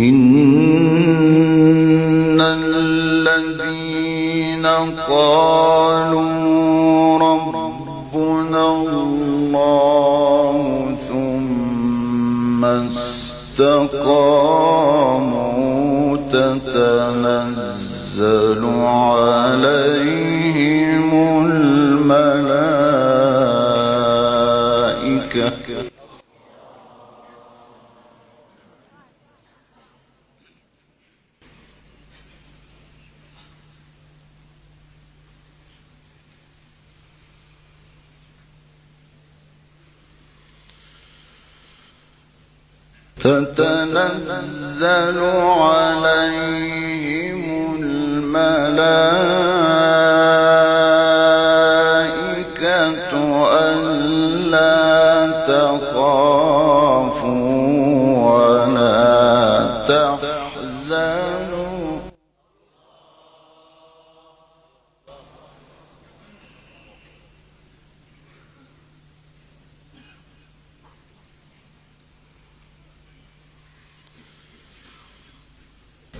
إن الذين قالوا ربنا الله ثم استقاموا تتنزل عليهم الملائكة تتنزل عليهم الملائكة ألا تخافوا ولا تحزنوا ألا تخافوا ولا تحزنوا وأبشروا بالجنة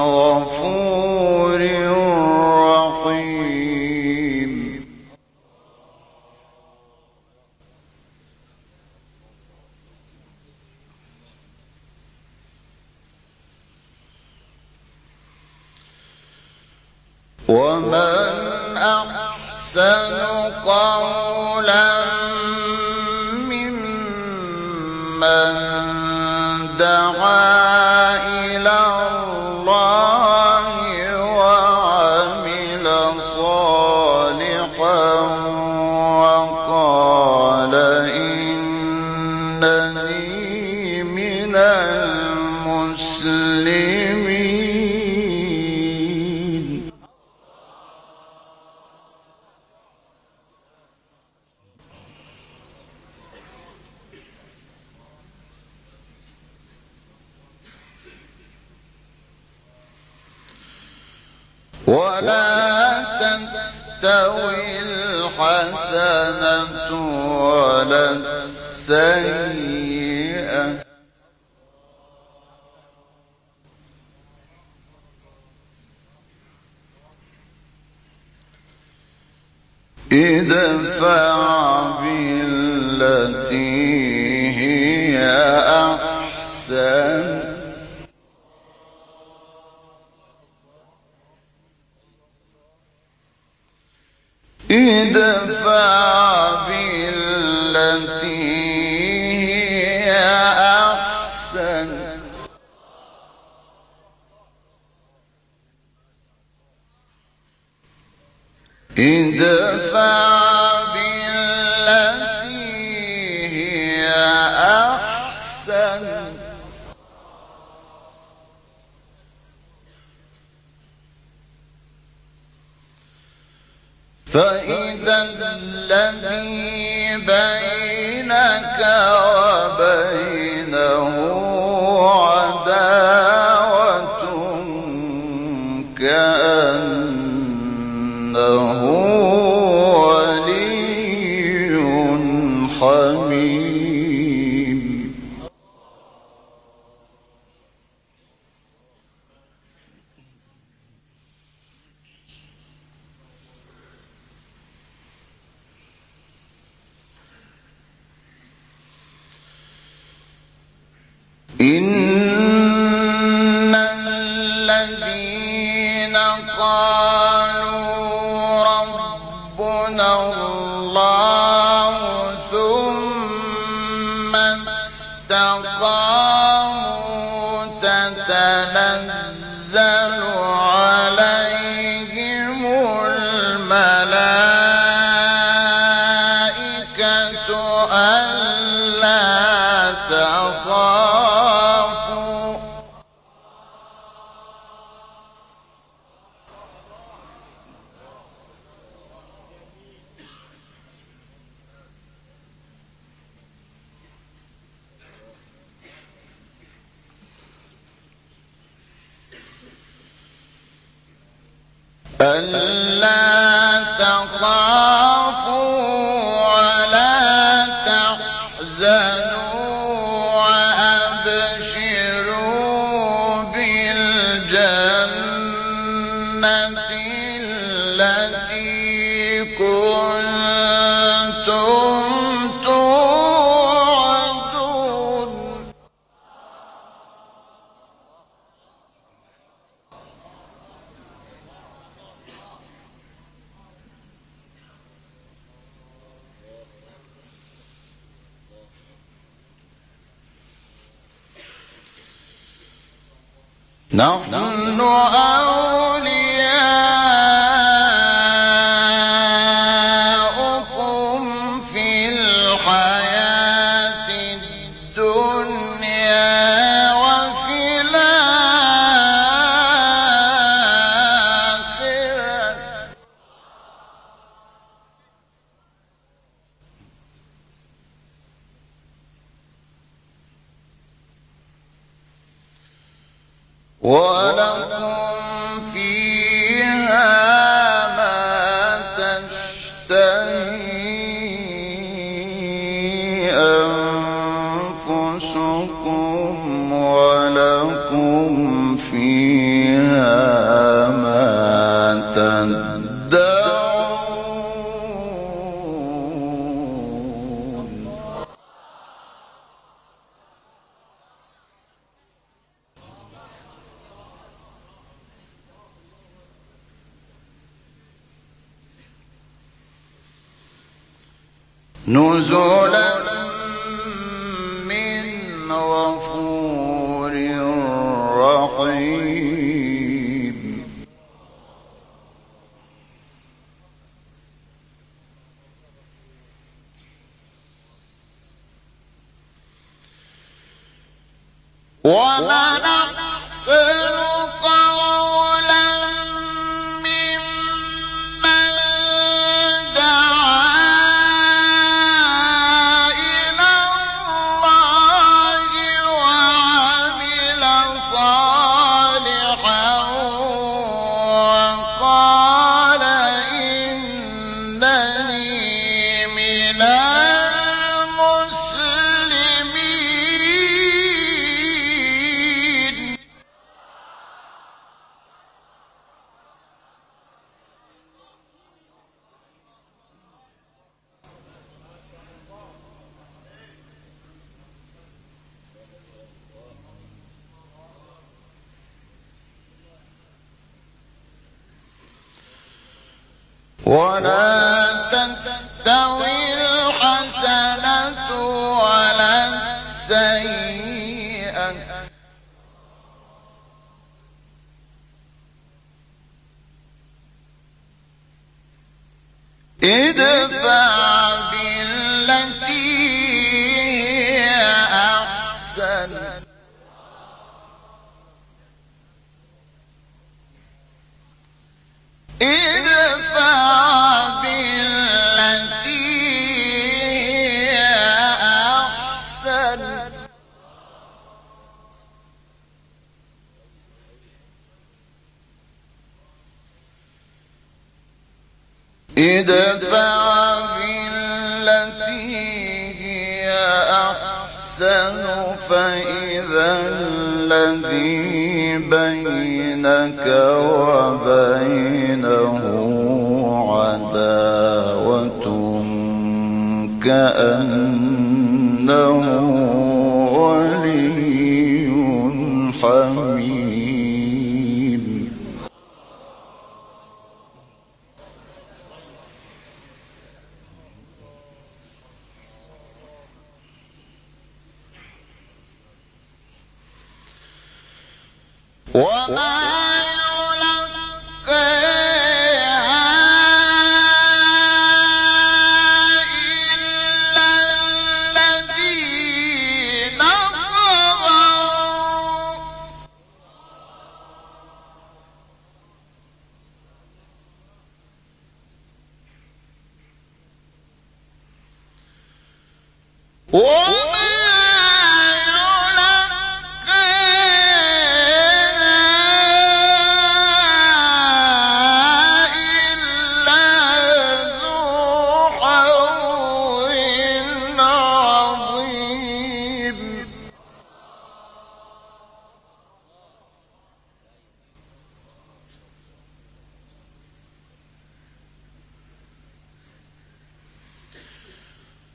غفور ولا تستوي الحسنة ولا السيئة. ادفع بالتي هي أحسن. ادفع الذي بينك إن نحن أولياؤكم نزلا One. One. ادفع بالتي هي أحسن فإذا الذي بينك وبينه عداوة كأنه 我们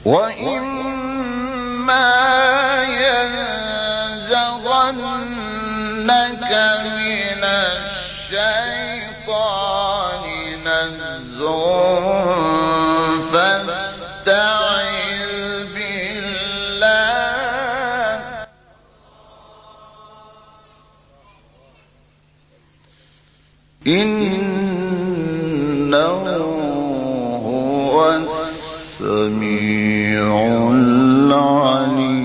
وإما ينزغنك من الشيطان نزغ فاستعذ بالله إن العليم.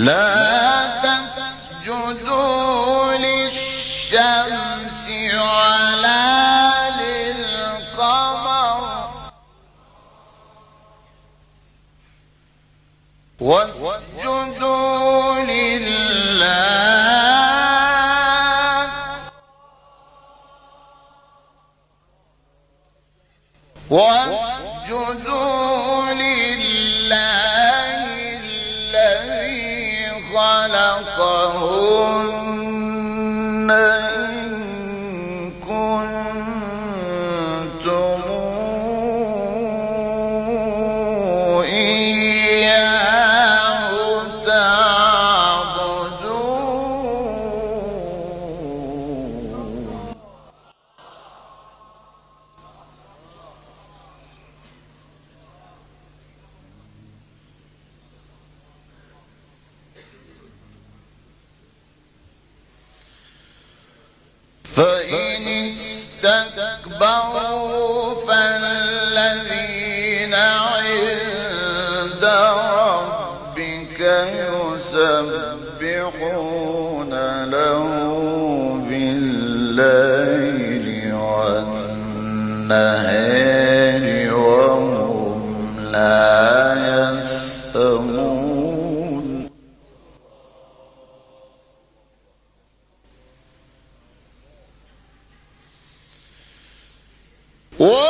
لا تسجدوا استكبروا Whoa!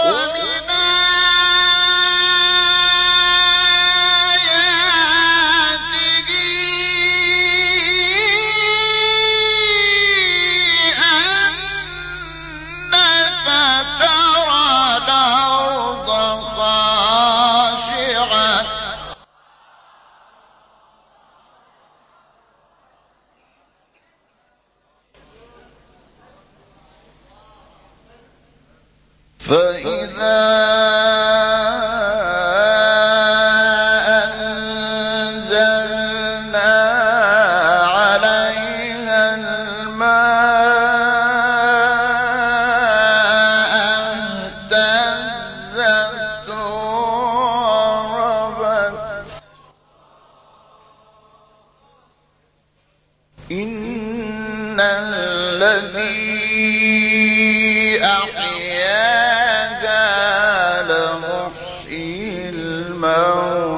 فإذا أحياها لمحيي الموتى